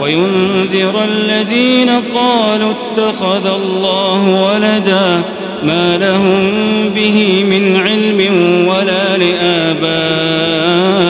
وينذر الذين قالوا اتخذ الله ولدا ما لهم به من علم ولا لآبائهم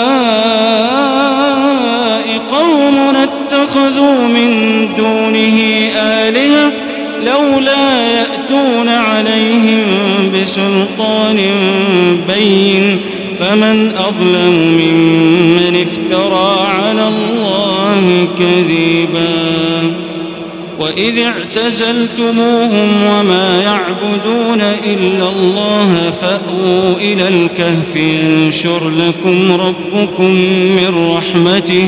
بسلطان بين فمن أظلم ممن افترى على الله كذبا وإذ اعتزلتموهم وما يعبدون إلا الله فأووا إلى الكهف ينشر لكم ربكم من رحمته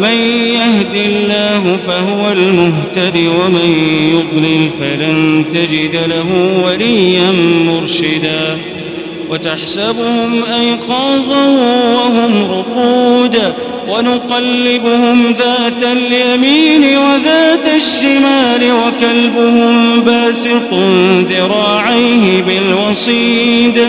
من يهد الله فهو المهتد ومن يضلل فلن تجد له وليا مرشدا وتحسبهم أيقاظا وهم رقود ونقلبهم ذات اليمين وذات الشمال وكلبهم باسط ذراعيه بالوصيد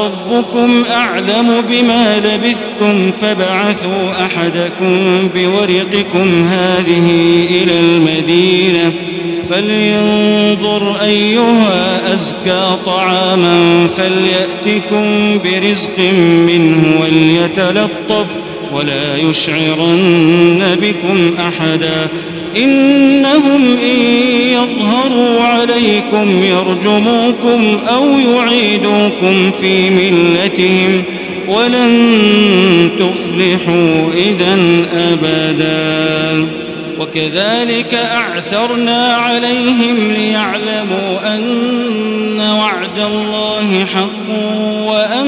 ربكم أعلم بما لبثتم فابعثوا أحدكم بورقكم هذه إلى المدينة فلينظر أيها أزكى طعاما فليأتكم برزق منه وليتلطف ولا يشعرن بكم أحدا إنهم إن يظهروا عليكم يرجموكم أو يعيدوكم في ملتهم ولن تفلحوا إذا أبداً وكذلك أعثرنا عليهم ليعلموا أن وعد الله حق وأن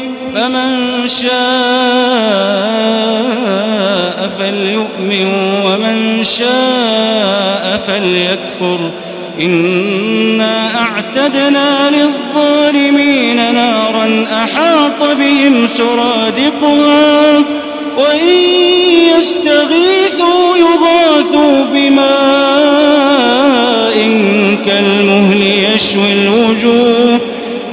فمن شاء فليؤمن ومن شاء فليكفر. إنا أعتدنا للظالمين نارا أحاط بهم سرادقها وإن يستغيثوا يغاثوا بماء كالمهل يشوي الوجوه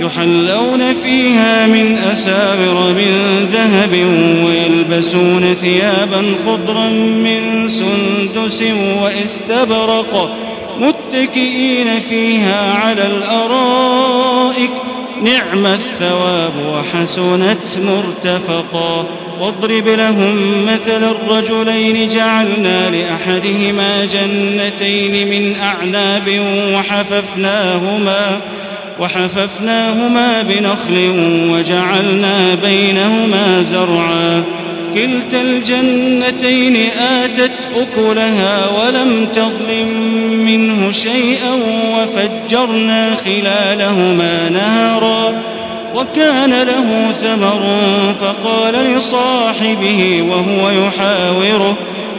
يحلون فيها من أساور من ذهب ويلبسون ثيابا خضرا من سندس واستبرق متكئين فيها على الأرائك. نعم الثواب وحسنت مرتفقا. واضرب لهم مثل الرجلين. جعلنا لأحدهما جنتين من أعناب وحففناهما. وحففناهما بنخل وجعلنا بينهما زرعا. كلتا الجنتين آتت أكلها ولم تظلم منه شيئا وفجرنا خلالهما نهرا. وكان له ثمر فقال لصاحبه وهو يحاوره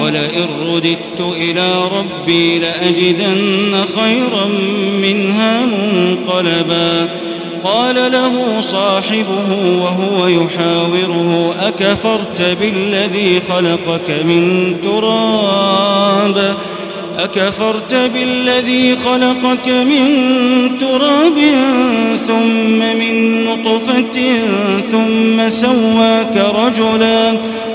ولئن رددت إلى ربي لأجدن خيرا منها منقلبا. قال له صاحبه وهو يحاوره أكفرت بالذي خلقك من تراب؟ أكفرت بالذي خلقك من تراب ثم من نطفة ثم سواك رجلا.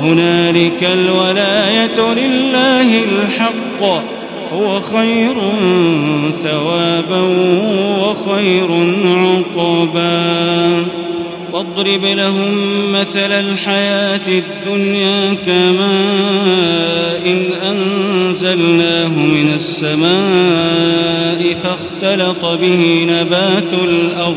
هنالك الولاية لله الحق. هو خير ثوابا وخير عقبا. واضرب لهم مثل الحياة الدنيا كماء أنزلناه من السماء فاختلط به نبات الأرض.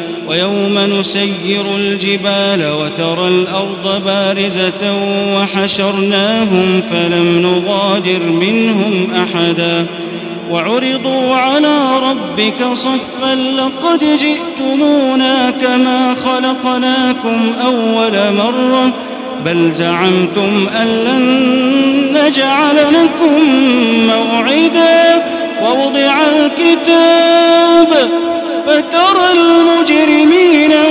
ويوم نسير الجبال وترى الأرض بارزة وحشرناهم فلم نغادر منهم أحدا وعرضوا على ربك صفا لقد جئتمونا كما خلقناكم أول مرة بل زعمتم أن لن نجعل لكم موعدا ووضع الكتاب فترى المجرمين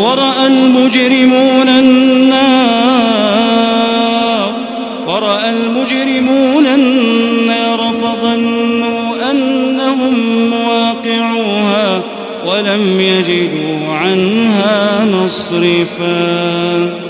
ورأى المجرمون النار. ورأى المجرمون النار فظنوا أنهم مواقعوها ولم يجدوا عنها مصرفا.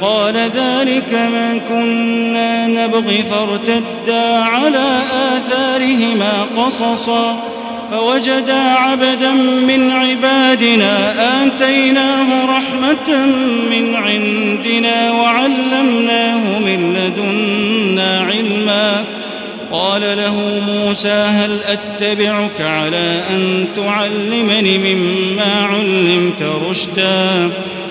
قال ذلك ما كنا نبغي فارتدا على آثارهما قصصا فوجدا عبدا من عبادنا آتيناه رحمة من عندنا وعلمناه من لدنا علما قال له موسى هل أتبعك على أن تعلمني مما علمت رشدا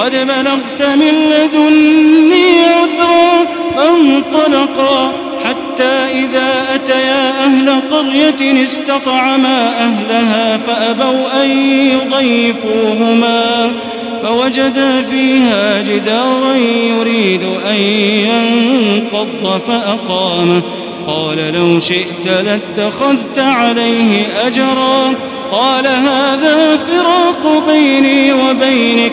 قد بلغت من لدني عذرا فانطلقا حتى إذا أتيا أهل قرية استطعما أهلها فأبوا أن يضيفوهما فوجدا فيها جدارا يريد أن ينقض فأقامه. قال لو شئت لاتخذت عليه أجرا. قال هذا فراق بيني وبينك.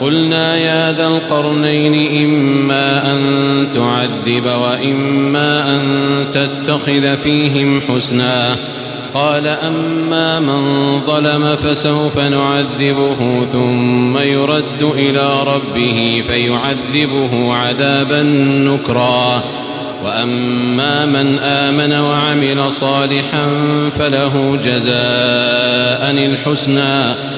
قلنا يا ذا القرنين إما أن تعذب وإما أن تتخذ فيهم حسنا. قال أما من ظلم فسوف نعذبه ثم يرد إلى ربه فيعذبه عذابا نكرا. وأما من آمن وعمل صالحا فله جزاء الحسنى.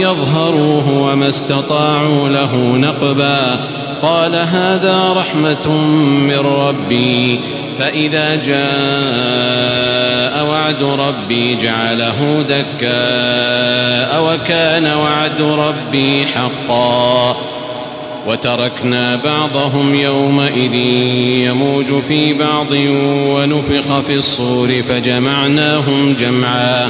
وما استطاعوا له نقبا. قال هذا رحمة من ربي. فإذا جاء وعد ربي جعله دكاء وكان وعد ربي حقا. وتركنا بعضهم يومئذ يموج في بعض ونفخ في الصور فجمعناهم جمعا.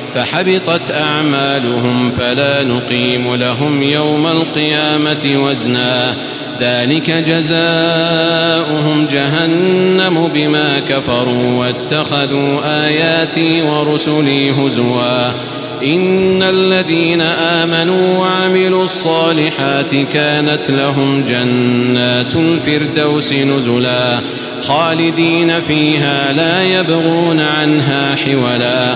فحبطت أعمالهم فلا نقيم لهم يوم القيامة وزنا. ذلك جزاؤهم جهنم بما كفروا واتخذوا آياتي ورسلي هزوا. إن الذين آمنوا وعملوا الصالحات كانت لهم جنات الفردوس نزلا. خالدين فيها لا يبغون عنها حولا.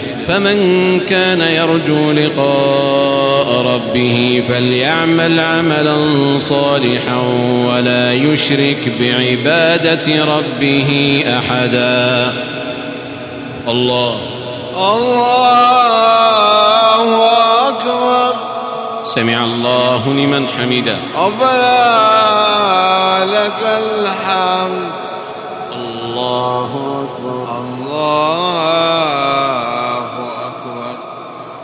فمن كان يرجو لقاء ربه فليعمل عملا صالحا ولا يشرك بعبادة ربه أحدا. الله. الله أكبر. سمع الله لمن حمده. ربنا لك الحمد. الله أكبر. الله أكبر